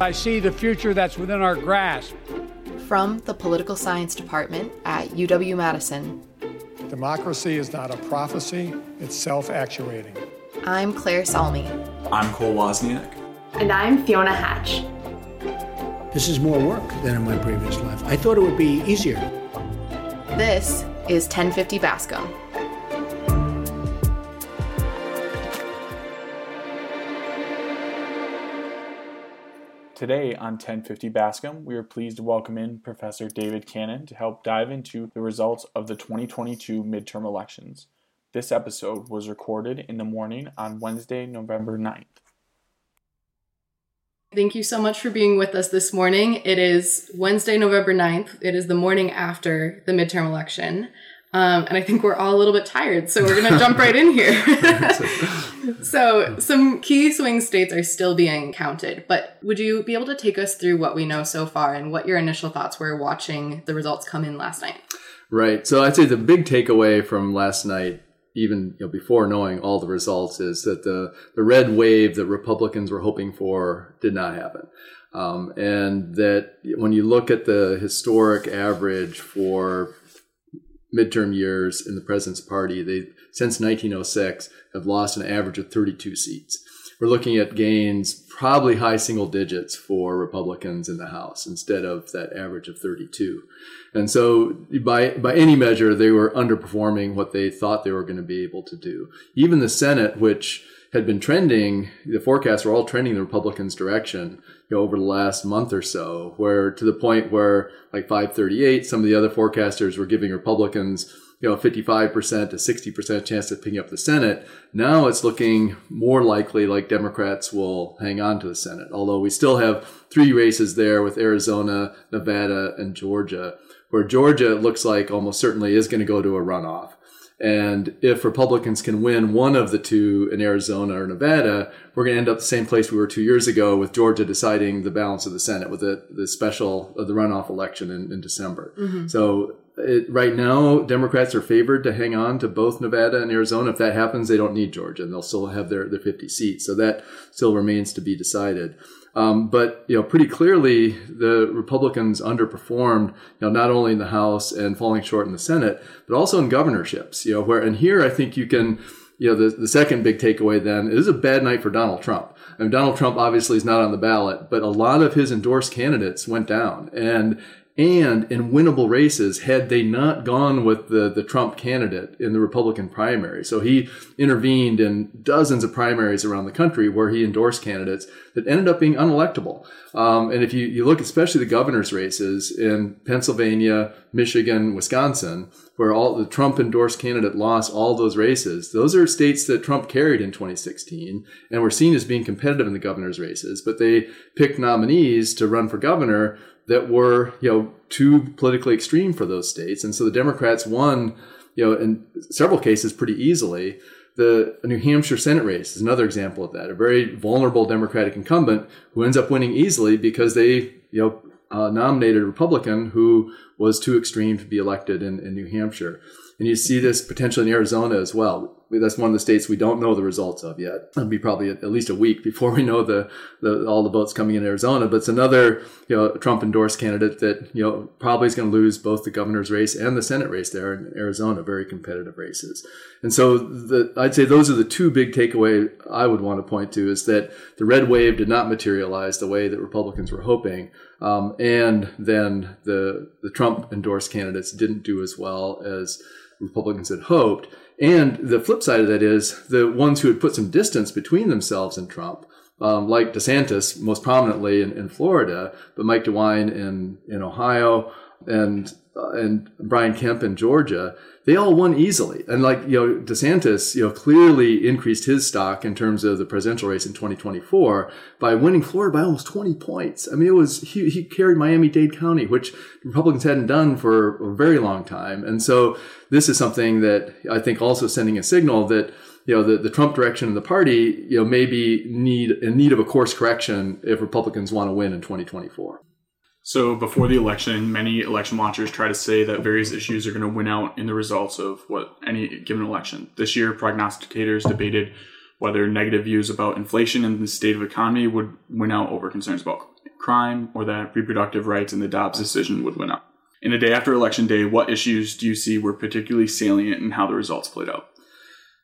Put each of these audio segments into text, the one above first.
I see the future that's within our grasp. From the Political Science Department at UW Madison, Democracy is not a prophecy, it's self actuating. I'm Claire Salmi. I'm Cole Wozniak. And I'm Fiona Hatch. This is more work than in my previous life. I thought it would be easier. This is 1050 Bascom. Today on 1050 Bascom, we are pleased to welcome in Professor David Cannon to help dive into the results of the 2022 midterm elections. This episode was recorded in the morning on Wednesday, November 9th. Thank you so much for being with us this morning. It is Wednesday, November 9th. It is the morning after the midterm election. Um, and I think we're all a little bit tired, so we're going to jump right in here. so, some key swing states are still being counted, but would you be able to take us through what we know so far and what your initial thoughts were watching the results come in last night? Right. So, I'd say the big takeaway from last night, even you know, before knowing all the results, is that the, the red wave that Republicans were hoping for did not happen. Um, and that when you look at the historic average for midterm years in the president's party, they since 1906 have lost an average of 32 seats. We're looking at gains probably high single digits for Republicans in the House instead of that average of 32. And so by by any measure they were underperforming what they thought they were going to be able to do. Even the Senate which had been trending, the forecasts were all trending the Republicans' direction you know, over the last month or so, where to the point where like 538, some of the other forecasters were giving Republicans, you know, 55% to 60% chance of picking up the Senate. Now it's looking more likely like Democrats will hang on to the Senate, although we still have three races there with Arizona, Nevada, and Georgia, where Georgia looks like almost certainly is going to go to a runoff. And if Republicans can win one of the two in Arizona or Nevada, we're going to end up the same place we were two years ago with Georgia deciding the balance of the Senate with the, the special, uh, the runoff election in, in December. Mm-hmm. So it, right now, Democrats are favored to hang on to both Nevada and Arizona. If that happens, they don't need Georgia and they'll still have their, their 50 seats. So that still remains to be decided. Um, but you know, pretty clearly, the Republicans underperformed. You know, not only in the House and falling short in the Senate, but also in governorships. You know, where and here I think you can. You know, the, the second big takeaway then is a bad night for Donald Trump. I mean, Donald Trump obviously is not on the ballot, but a lot of his endorsed candidates went down. And and in winnable races had they not gone with the, the Trump candidate in the Republican primary. So he intervened in dozens of primaries around the country where he endorsed candidates that ended up being unelectable. Um, and if you, you look especially the governor's races in Pennsylvania, Michigan, Wisconsin, where all the Trump endorsed candidate lost all those races, those are states that Trump carried in 2016 and were seen as being competitive in the governor's races. But they picked nominees to run for governor that were, you know, too politically extreme for those states. And so the Democrats won, you know, in several cases pretty easily. The New Hampshire Senate race is another example of that. A very vulnerable Democratic incumbent who ends up winning easily because they, you know, uh, nominated a Republican who was too extreme to be elected in, in New Hampshire. And you see this potentially in Arizona as well that's one of the states we don't know the results of yet. It'll be probably at least a week before we know the, the all the votes coming in Arizona. But it's another you know Trump endorsed candidate that you know probably is going to lose both the governor's race and the Senate race there in Arizona. Very competitive races. And so the, I'd say those are the two big takeaway I would want to point to is that the red wave did not materialize the way that Republicans were hoping. Um, and then the the Trump endorsed candidates didn't do as well as Republicans had hoped. And the flip side of that is the ones who had put some distance between themselves and Trump, um, like DeSantis, most prominently in, in, Florida, but Mike DeWine in, in Ohio and uh, and Brian Kemp in Georgia, they all won easily. And like, you know, DeSantis, you know, clearly increased his stock in terms of the presidential race in 2024 by winning Florida by almost 20 points. I mean, it was, he, he carried Miami-Dade County, which Republicans hadn't done for a very long time. And so this is something that I think also sending a signal that, you know, the, the Trump direction of the party, you know, maybe need in need of a course correction if Republicans want to win in 2024. So before the election, many election watchers try to say that various issues are going to win out in the results of what any given election. This year, prognosticators debated whether negative views about inflation and the state of economy would win out over concerns about crime or that reproductive rights in the Dobbs decision would win out. In the day after election day, what issues do you see were particularly salient in how the results played out?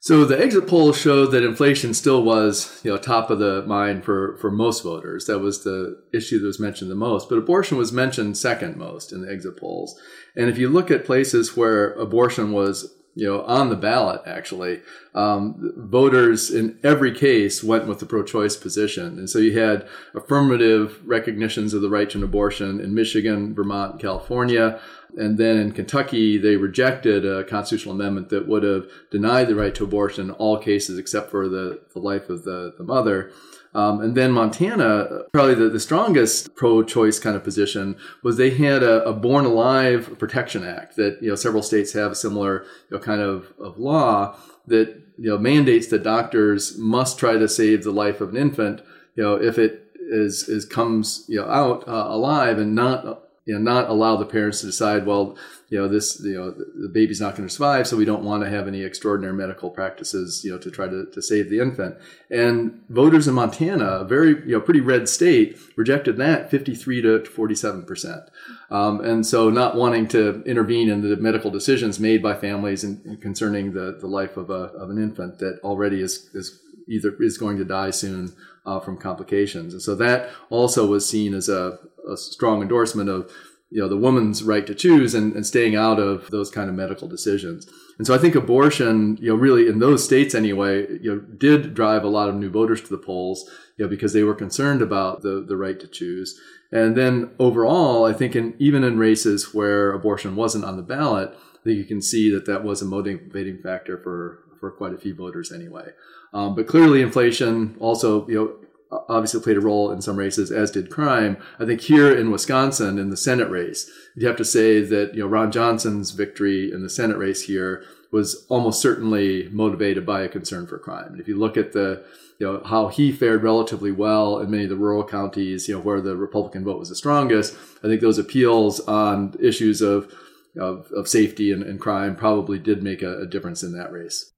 So the exit polls showed that inflation still was, you know, top of the mind for, for most voters. That was the issue that was mentioned the most. But abortion was mentioned second most in the exit polls. And if you look at places where abortion was, you know, on the ballot, actually, um, voters in every case went with the pro-choice position. And so you had affirmative recognitions of the right to an abortion in Michigan, Vermont, California. And then in Kentucky, they rejected a constitutional amendment that would have denied the right to abortion in all cases except for the, the life of the, the mother. Um, and then Montana, probably the, the strongest pro-choice kind of position was they had a, a, Born Alive Protection Act that you know several states have a similar you know, kind of, of law that you know mandates that doctors must try to save the life of an infant you know if it is is comes you know out uh, alive and not you know, not allow the parents to decide, well, you know, this, you know, the baby's not going to survive, so we don't want to have any extraordinary medical practices, you know, to try to, to save the infant. And voters in Montana, a very, you know, pretty red state, rejected that 53 to 47 percent. Um, and so not wanting to intervene in the medical decisions made by families in concerning the, the life of, a, of an infant that already is, is either is going to die soon uh, from complications. And so that also was seen as a, a strong endorsement of you know the woman's right to choose and, and staying out of those kind of medical decisions. And so I think abortion, you know, really in those states anyway, you know, did drive a lot of new voters to the polls, you know, because they were concerned about the, the right to choose. And then overall, I think in even in races where abortion wasn't on the ballot, I think you can see that that was a motivating factor for for quite a few voters anyway. Um, but clearly, inflation also, you know, obviously played a role in some races, as did crime. I think here in Wisconsin, in the Senate race, you have to say that you know Ron Johnson's victory in the Senate race here was almost certainly motivated by a concern for crime. And if you look at the you know how he fared relatively well in many of the rural counties, you know where the Republican vote was the strongest, I think those appeals on issues of of, of safety and, and crime probably did make a, a difference in that race.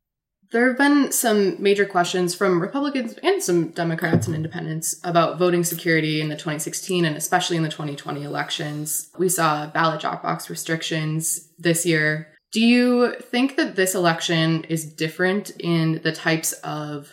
There have been some major questions from Republicans and some Democrats and independents about voting security in the 2016 and especially in the 2020 elections. We saw ballot drop box restrictions this year. Do you think that this election is different in the types of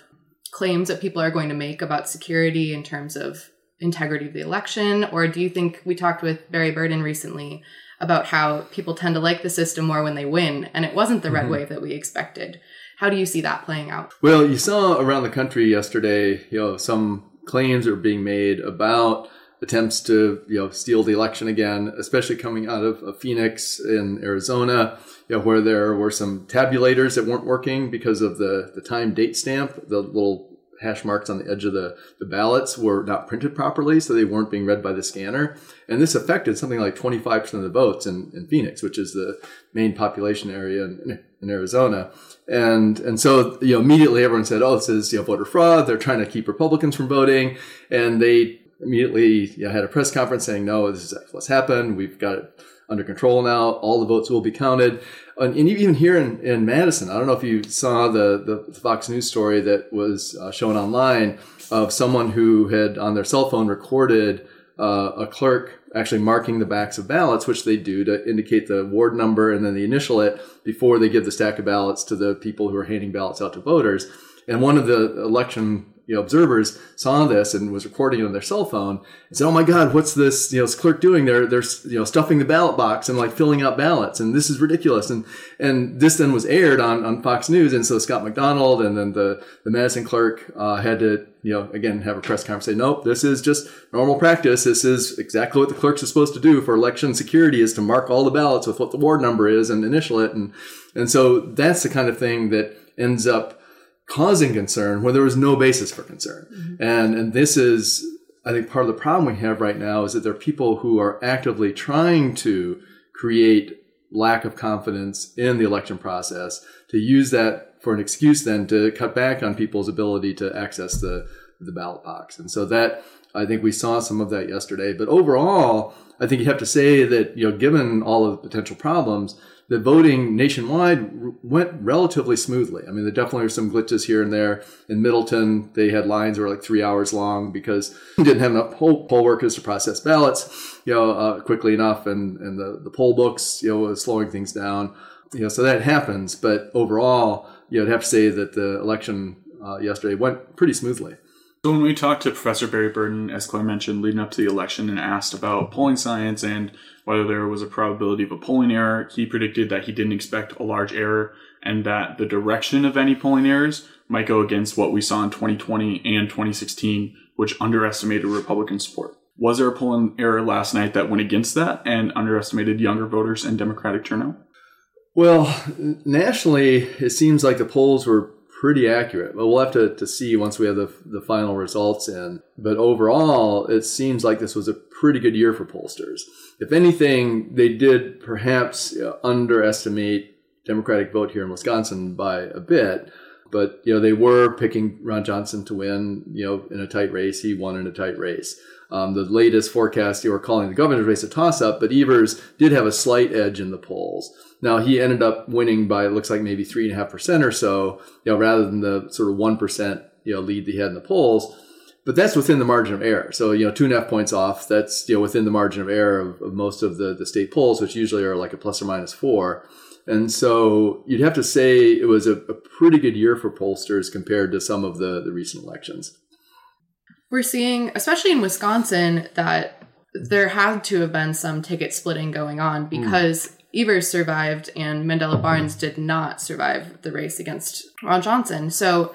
claims that people are going to make about security in terms of integrity of the election? Or do you think we talked with Barry Burden recently about how people tend to like the system more when they win, and it wasn't the red mm-hmm. wave that we expected? How do you see that playing out? Well, you saw around the country yesterday, you know, some claims are being made about attempts to you know steal the election again, especially coming out of, of, Phoenix in Arizona, you know, where there were some tabulators that weren't working because of the the time date stamp, the little hash marks on the edge of the, the ballots were not printed properly, so they weren't being read by the scanner. And this affected something like 25% of the votes in, in Phoenix, which is the main population area in, in Arizona. And, and so, you know, immediately everyone said, oh, this is, you know, voter fraud. They're trying to keep Republicans from voting. And they immediately you know, had a press conference saying, no, this is what's happened. We've got it under control now. All the votes will be counted. And even here in, in Madison, I don't know if you saw the, the Fox News story that was uh, shown online of someone who had on their cell phone recorded uh, a clerk actually marking the backs of ballots, which they do to indicate the ward number and then they initial it before they give the stack of ballots to the people who are handing ballots out to voters. And one of the election you know, observers saw this and was recording it on their cell phone and said, "Oh my God, what's this? You know, this clerk doing? They're they're you know stuffing the ballot box and like filling out ballots, and this is ridiculous." And and this then was aired on, on Fox News, and so Scott McDonell and then the the Madison clerk uh, had to you know again have a press conference say, "Nope, this is just normal practice. This is exactly what the clerks are supposed to do for election security is to mark all the ballots with what the ward number is and initial it." And and so that's the kind of thing that ends up causing concern when there was no basis for concern. Mm-hmm. And, and this is, I think, part of the problem we have right now is that there are people who are actively trying to create lack of confidence in the election process to use that for an excuse then to cut back on people's ability to access the the ballot box. And so that, I think we saw some of that yesterday. But overall, I think you have to say that, you know, given all of the potential problems, the voting nationwide went relatively smoothly. I mean, there definitely were some glitches here and there. In Middleton, they had lines that were like three hours long because they didn't have enough poll, poll workers to process ballots, you know, uh, quickly enough, and and the the poll books, you know, was slowing things down. You know, so that happens. But overall, you know, I'd have to say that the election uh, yesterday went pretty smoothly. So when we talked to Professor Barry Burden, as Claire mentioned, leading up to the election and asked about polling science and whether there was a probability of a polling error, he predicted that he didn't expect a large error and that the direction of any polling errors might go against what we saw in 2020 and 2016, which underestimated Republican support. Was there a polling error last night that went against that and underestimated younger voters and Democratic turnout? Well, nationally, it seems like the polls were pretty accurate. But we'll have to, to see once we have the, the final results in. But overall, it seems like this was a pretty good year for pollsters. If anything, they did perhaps underestimate Democratic vote here in Wisconsin by a bit. But you know they were picking Ron Johnson to win. You know in a tight race, he won in a tight race. Um, the latest forecast, you were calling the governor's race a toss-up, but Evers did have a slight edge in the polls. Now he ended up winning by it looks like maybe three and a half percent or so, you know, rather than the sort of one percent you know lead he had in the polls. But that's within the margin of error. So you know, two and a half points off. That's you know within the margin of error of, of most of the the state polls, which usually are like a plus or minus four. And so you'd have to say it was a, a pretty good year for pollsters compared to some of the the recent elections. We're seeing, especially in Wisconsin, that there had to have been some ticket splitting going on because mm. Evers survived and Mandela Barnes did not survive the race against Ron Johnson. So,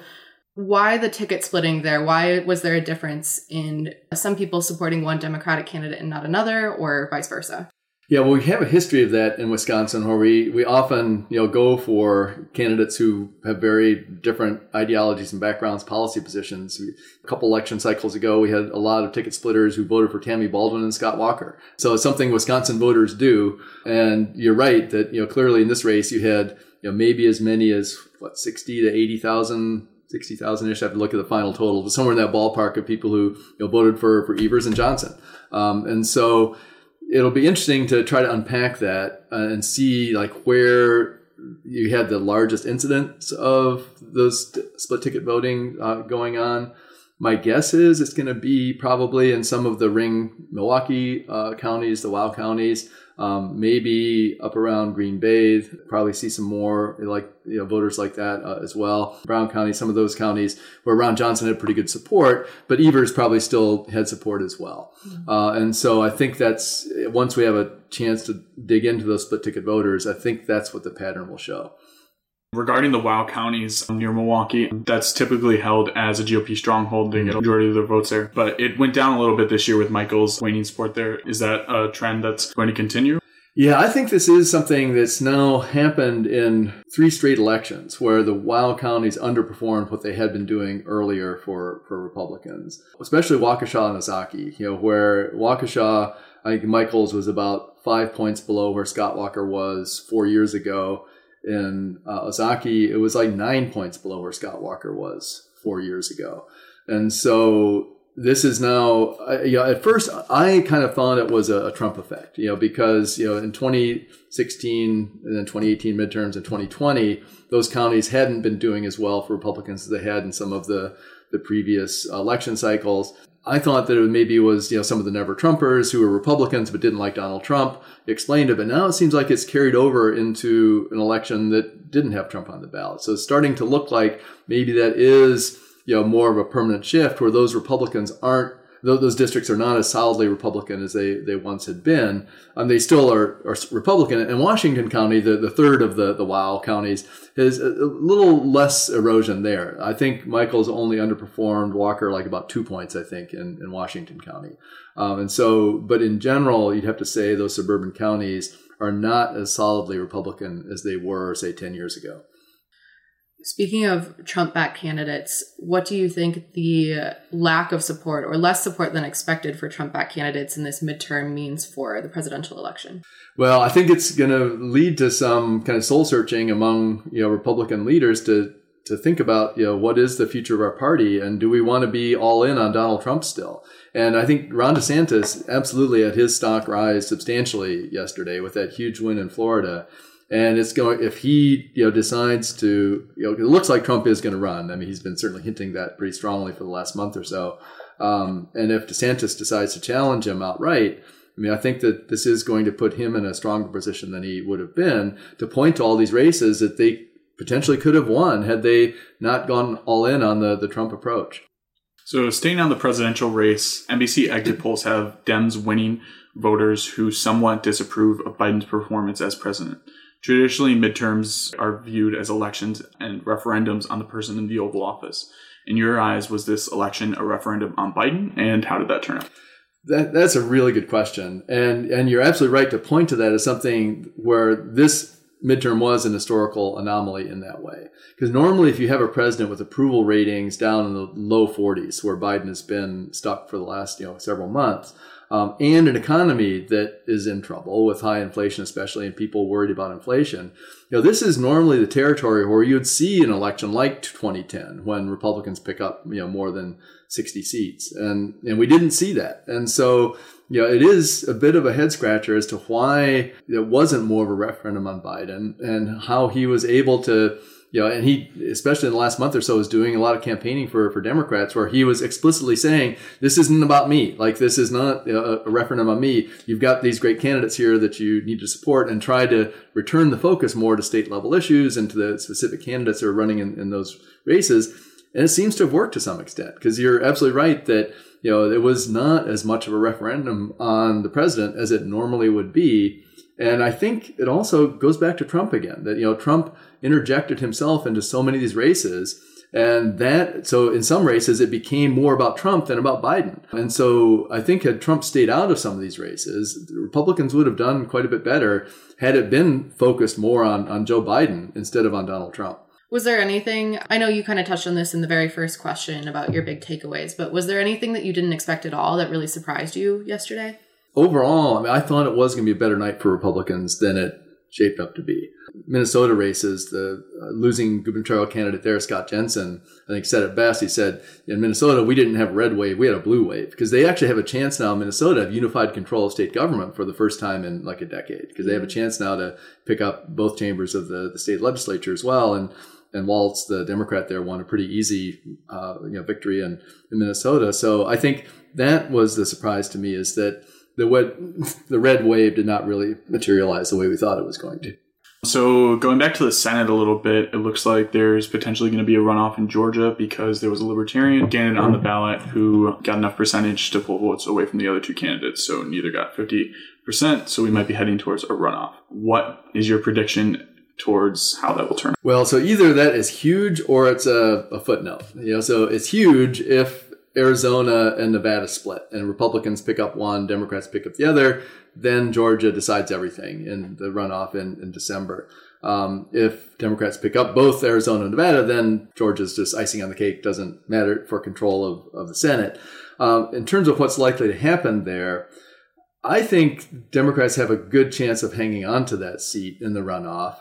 why the ticket splitting there? Why was there a difference in some people supporting one Democratic candidate and not another, or vice versa? Yeah, well, we have a history of that in Wisconsin, where we we often you know go for candidates who have very different ideologies and backgrounds, policy positions. A couple election cycles ago, we had a lot of ticket splitters who voted for Tammy Baldwin and Scott Walker. So it's something Wisconsin voters do. And you're right that you know clearly in this race you had you know maybe as many as what sixty to eighty thousand 60,000 ish. I have to look at the final total, but somewhere in that ballpark of people who you know, voted for, for Evers and Johnson. Um, and so it'll be interesting to try to unpack that uh, and see like where you had the largest incidence of those split ticket voting uh, going on. My guess is it's going to be probably in some of the ring Milwaukee uh, counties, the WOW counties. Um, maybe up around Green Bay, probably see some more like you know voters like that uh, as well. Brown County, some of those counties where Ron Johnson had pretty good support, but Evers probably still had support as well. Mm-hmm. Uh, and so I think that's once we have a chance to dig into those split ticket voters, I think that's what the pattern will show. Regarding the WOW counties near Milwaukee, that's typically held as a GOP stronghold. They get a majority of their votes there. But it went down a little bit this year with Michels' waning support there. Is that a trend that's going to continue? Yeah, I think this is something that's now happened in three straight elections where the WOW counties underperformed what they had been doing earlier for, for Republicans, especially Waukesha and Ozaukee, you know, where Waukesha, I think Michels was about five points below where Scott Walker was four years ago in uh, Ozaukee, it was like nine points below where Scott Walker was four years ago. And so this is now, uh, you know, at first I kind of thought it was a, a, Trump effect, you know, because, you know, in 2016 and then 2018 midterms and 2020, those counties hadn't been doing as well for Republicans as they had in some of the, the previous election cycles. I thought that it maybe it was you know some of the never Trumpers who were Republicans but didn't like Donald Trump explained it, but now it seems like it's carried over into an election that didn't have Trump on the ballot. So it's starting to look like maybe that is you know more of a permanent shift where those Republicans aren't those districts are not as solidly Republican as they, they once had been. Um, they still are, are Republican. And Washington County, the, the third of the, the WOW counties, is a, little less erosion there. I think Michels only underperformed Walker like about two points, I think, in, in Washington County. Um, and so, but in general, you'd have to say those suburban counties are not as solidly Republican as they were, say, 10 years ago. Speaking of Trump back candidates, what do you think the lack of support or less support than expected for Trump back candidates in this midterm means for the presidential election? Well, I think it's going to lead to some kind of soul searching among you know Republican leaders to to think about, you know, what is the future of our party and do we want to be all in on Donald Trump still? And I think Ron DeSantis absolutely had his stock rise substantially yesterday with that huge win in Florida. And it's going if he you know decides to you know it looks like Trump is going to run. I mean he's been certainly hinting that pretty strongly for the last month or so. Um, and if DeSantis decides to challenge him outright, I mean I think that this is going to put him in a stronger position than he would have been to point to all these races that they potentially could have won had they not gone all in on the the Trump approach. So, staying on the presidential race, NBC exit polls have Dems winning voters who somewhat disapprove of Biden's performance as president. Traditionally, midterms are viewed as elections and referendums on the person in the Oval Office. In your eyes, was this election a referendum on Biden, and how did that turn out? That, that's a really good question, and and you're absolutely right to point to that as something where this midterm was an historical anomaly in that way. Because normally, if you have a president with approval ratings down in the low 40s, where Biden has been stuck for the last you know several months, um, and an economy that is in trouble with high inflation, especially, and people worried about inflation. You know, this is normally the territory where you'd see an election like 2010 when Republicans pick up, you know, more than 60 seats. And, and we didn't see that. And so, you know, it is a bit of a head scratcher as to why it wasn't more of a referendum on Biden and how he was able to, you know, and he, especially in the last month or so, is doing a lot of campaigning for, for Democrats where he was explicitly saying, this isn't about me. Like, this is not a, a referendum on me. You've got these great candidates here that you need to support and try to return the focus more to state level issues and to the specific candidates who are running in, in those races. And it seems to have worked to some extent because you're absolutely right that, you know, it was not as much of a referendum on the president as it normally would be. And I think it also goes back to Trump again that, you know, Trump interjected himself into so many of these races. And that, so in some races, it became more about Trump than about Biden. And so I think had Trump stayed out of some of these races, the Republicans would have done quite a bit better had it been focused more on, on Joe Biden instead of on Donald Trump. Was there anything, I know you kind of touched on this in the very first question about your big takeaways, but was there anything that you didn't expect at all that really surprised you yesterday? Overall, I mean, I thought it was going to be a better night for Republicans than it shaped up to be. Minnesota races, the uh, losing gubernatorial candidate there, Scott Jensen, I think said it best. He said, in Minnesota, we didn't have red wave, we had a blue wave because they actually have a chance now in Minnesota of unified control of state government for the first time in like a decade because they have a chance now to pick up both chambers of the, the state legislature as well. And and Walz, the Democrat there, won a pretty easy uh, you know, victory in, in Minnesota. So I think that was the surprise to me is that the the red wave did not really materialize the way we thought it was going to. So going back to the Senate a little bit, it looks like there's potentially going to be a runoff in Georgia because there was a Libertarian candidate on the ballot who got enough percentage to pull votes away from the other two candidates. So neither got 50%. So we might be heading towards a runoff. What is your prediction towards how that will turn? Well, so either that is huge or it's a, a footnote. You know, so it's huge if Arizona and Nevada split and Republicans pick up one, Democrats pick up the other, then Georgia decides everything in the runoff in, in December. Um, if Democrats pick up both Arizona and Nevada, then Georgia's just icing on the cake, doesn't matter for control of, of the Senate. Um, in terms of what's likely to happen there, I think Democrats have a good chance of hanging on to that seat in the runoff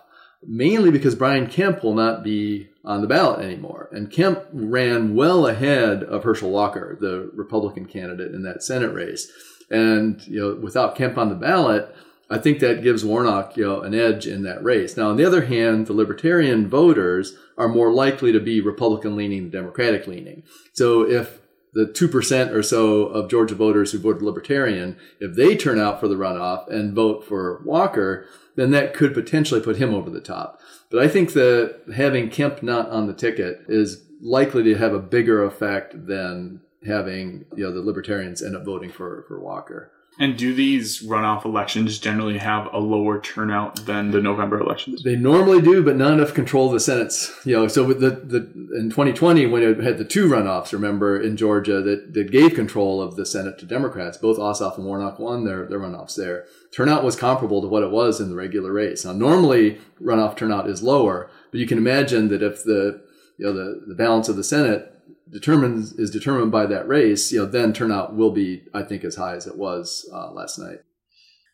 mainly because Brian Kemp will not be on the ballot anymore. And Kemp ran well ahead of Herschel Walker, the Republican candidate in that Senate race. And, you know, without Kemp on the ballot, I think that gives Warnock, you know, an edge in that race. Now, on the other hand, the libertarian voters are more likely to be Republican leaning than Democratic leaning. So if the 2% or so of Georgia voters who voted Libertarian, if they turn out for the runoff and vote for Walker, then that could potentially put him over the top. But I think that having Kemp not on the ticket is likely to have a bigger effect than having you know the Libertarians end up voting for for Walker. And do these runoff elections generally have a lower turnout than the November elections? They normally do, but not enough control of the Senate's. You know, so with the, the in 2020 when it had the two runoffs, remember in Georgia that, that gave control of the Senate to Democrats, both Ossoff and Warnock won their, their runoffs there. Turnout was comparable to what it was in the regular race. Now, normally runoff turnout is lower, but you can imagine that if the you know the, the balance of the Senate determines is determined by that race, you know, then turnout will be, I think, as high as it was uh, last night.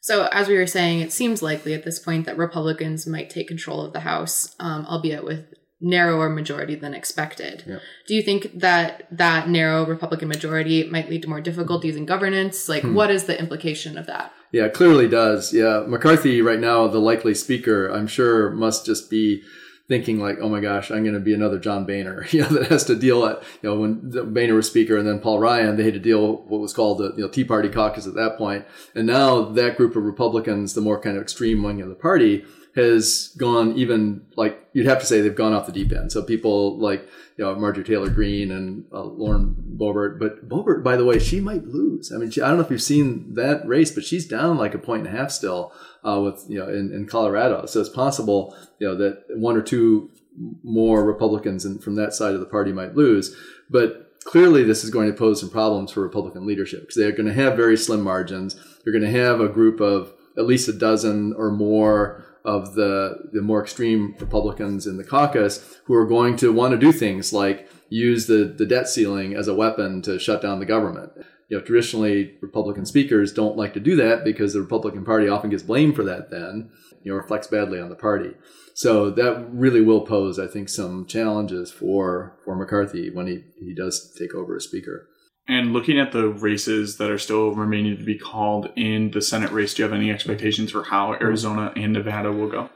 So, as we were saying, it seems likely at this point that Republicans might take control of the House, um, albeit with narrower majority than expected. Do you think that that narrow Republican majority might lead to more difficulties in governance? Like, Hmm. what is the implication of that? Yeah, it clearly does. Yeah, McCarthy right now, the likely speaker, I'm sure must just be thinking like, oh my gosh, I'm going to be another John Boehner, you know, that has to deal at, you know, when Boehner was speaker and then Paul Ryan, they had to deal with what was called the you know, Tea Party caucus at that point. And now that group of Republicans, the more kind of extreme wing of the party, has gone even like you'd have to say they've gone off the deep end. So people like you know Marjorie Taylor Greene and uh, Lauren Boebert, but Boebert, by the way, she might lose. I mean, she, I don't know if you've seen that race, but she's down like a point and a half still uh, with you know in, in Colorado. So it's possible you know that one or two more Republicans in, from that side of the party might lose, but clearly this is going to pose some problems for Republican leadership because they're going to have very slim margins. They're going to have a group of at least a dozen or more of the the more extreme Republicans in the caucus who are going to want to do things like use the the debt ceiling as a weapon to shut down the government. You know, traditionally Republican speakers don't like to do that because the Republican Party often gets blamed for that. Then you know reflects badly on the party. So that really will pose, I think, some challenges for for McCarthy when he he does take over as speaker. And looking at the races that are still remaining to be called in the Senate race, do you have any expectations for how Arizona and Nevada will go?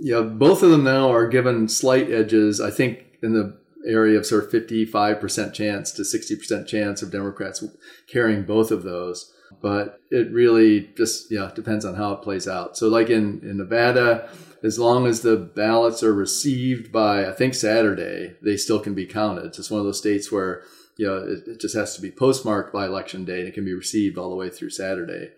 Yeah, both of them now are given slight edges. I think in the area of sort of 55% chance to 60% chance of Democrats carrying both of those. But it really just yeah depends on how it plays out. So like in, in Nevada, as long as the ballots are received by I think Saturday, they still can be counted. It's just one of those states where you know it, it just has to be postmarked by election day and it can be received all the way through Saturday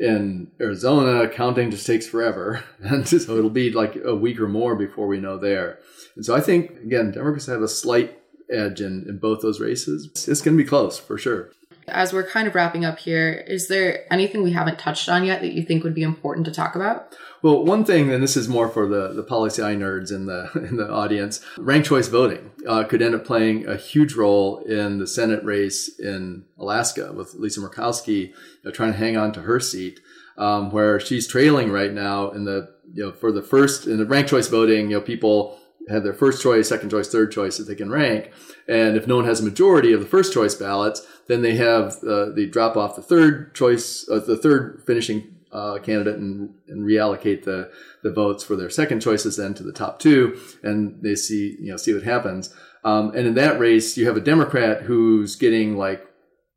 in Arizona, counting just takes forever. And so it'll be like a week or more before we know there. And so I think, again, Democrats have a slight edge in, in both those races. It's going to be close for sure. As we're kind of wrapping up here, is there anything we haven't touched on yet that you think would be important to talk about? Well, one thing, and this is more for the, the poli nerds in the in the audience, ranked choice voting uh, could end up playing a huge role in the Senate race in Alaska with Lisa Murkowski you know, trying to hang on to her seat, um, where she's trailing right now in the you know for the first in the ranked choice voting, you know people have their first choice, second choice, third choice that they can rank, and if no one has a majority of the first choice ballots, then they have uh, they drop off the third choice, uh, the third finishing uh, candidate and, and reallocate the, the votes for their second choices then to the top two, and they see you know see what happens. Um, and in that race, you have a Democrat who's getting like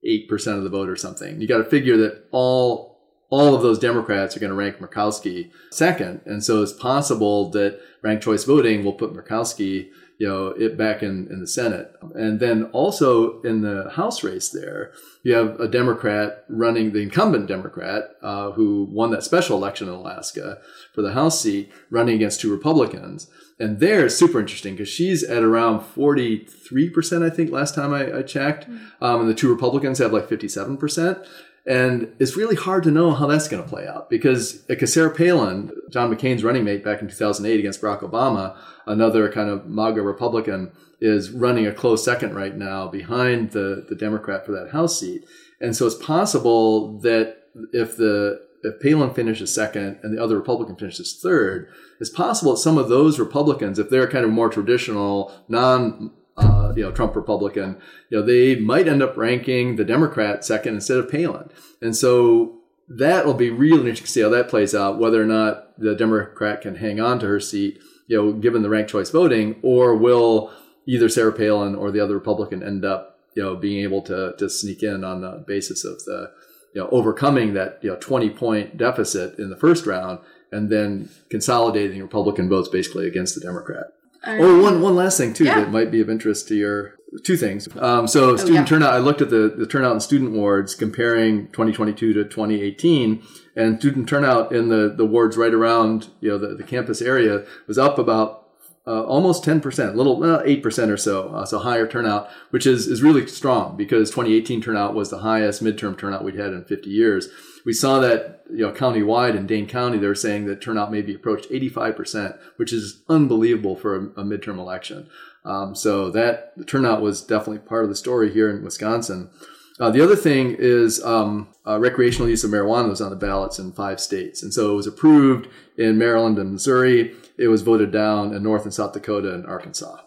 eight percent of the vote or something. You got to figure that all all of those Democrats are going to rank Murkowski second, and so it's possible that ranked choice voting will put Murkowski you know it back in, in the Senate. And then also in the House race there, you have a Democrat running the incumbent Democrat uh, who won that special election in Alaska for the House seat, running against two Republicans. And there it's super interesting because she's at around 43%, I think, last time I, I checked. Um, and the two Republicans have like 57%. And it's really hard to know how that's going to play out because Sarah Palin, John McCain's running mate back in 2008 against Barack Obama, another kind of MAGA Republican, is running a close second right now behind the, the Democrat for that House seat. And so it's possible that if the if Palin finishes second and the other Republican finishes third, it's possible that some of those Republicans, if they're kind of more traditional, non uh, you know, Trump Republican, you know, they might end up ranking the Democrat second instead of Palin. And so that will be really interesting to see how that plays out, whether or not the Democrat can hang on to her seat, you know, given the ranked choice voting, or will either Sarah Palin or the other Republican end up, you know, being able to, to sneak in on the basis of the, you know, overcoming that, you know, 20 point deficit in the first round and then consolidating Republican votes basically against the Democrat. Oh, one one last thing too Yeah. that might be of interest to your two things. Um, so student yeah. turnout. I looked at the, the turnout in student wards comparing 2022 to 2018, and student turnout in the the wards right around you know the, the campus area was up about. Uh, almost 10%, a little, uh, 8% or so, uh, so higher turnout, which is, is really strong because 2018 turnout was the highest midterm turnout we'd had in 50 years. We saw that, you know, countywide in Dane County, they're saying that turnout maybe approached 85%, which is unbelievable for a, a midterm election. Um, so that turnout was definitely part of the story here in Wisconsin. Uh, the other thing is um, uh, recreational use of marijuana was on the ballots in five states. And so it was approved in Maryland and Missouri. It was voted down in North and South Dakota and Arkansas.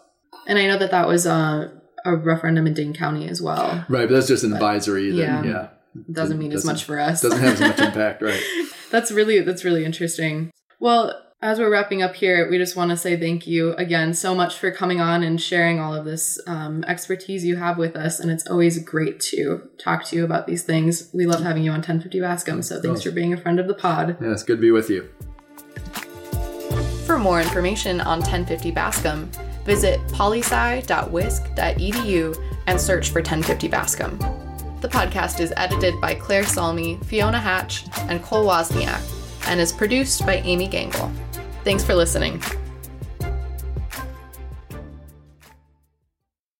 And I know that that was uh, a referendum in Dane County as well. Right, but that's just an advisory. That, yeah. yeah. Doesn't mean as Doesn't- much for us. Doesn't have as much impact, right? that's really that's really interesting. Well, as we're wrapping up here, we just want to say thank you again so much for coming on and sharing all of this um, expertise you have with us. And it's always great to talk to you about these things. We love having you on 1050 Bascom. So thanks for being a friend of the pod. Yeah, it's good to be with you. For more information on 1050 Bascom, visit polysci.wisc.edu and search for 1050 Bascom. The podcast is edited by Claire Salmi, Fiona Hatch, and Cole Wozniak, and is produced by Amy Gangle. Thanks for listening.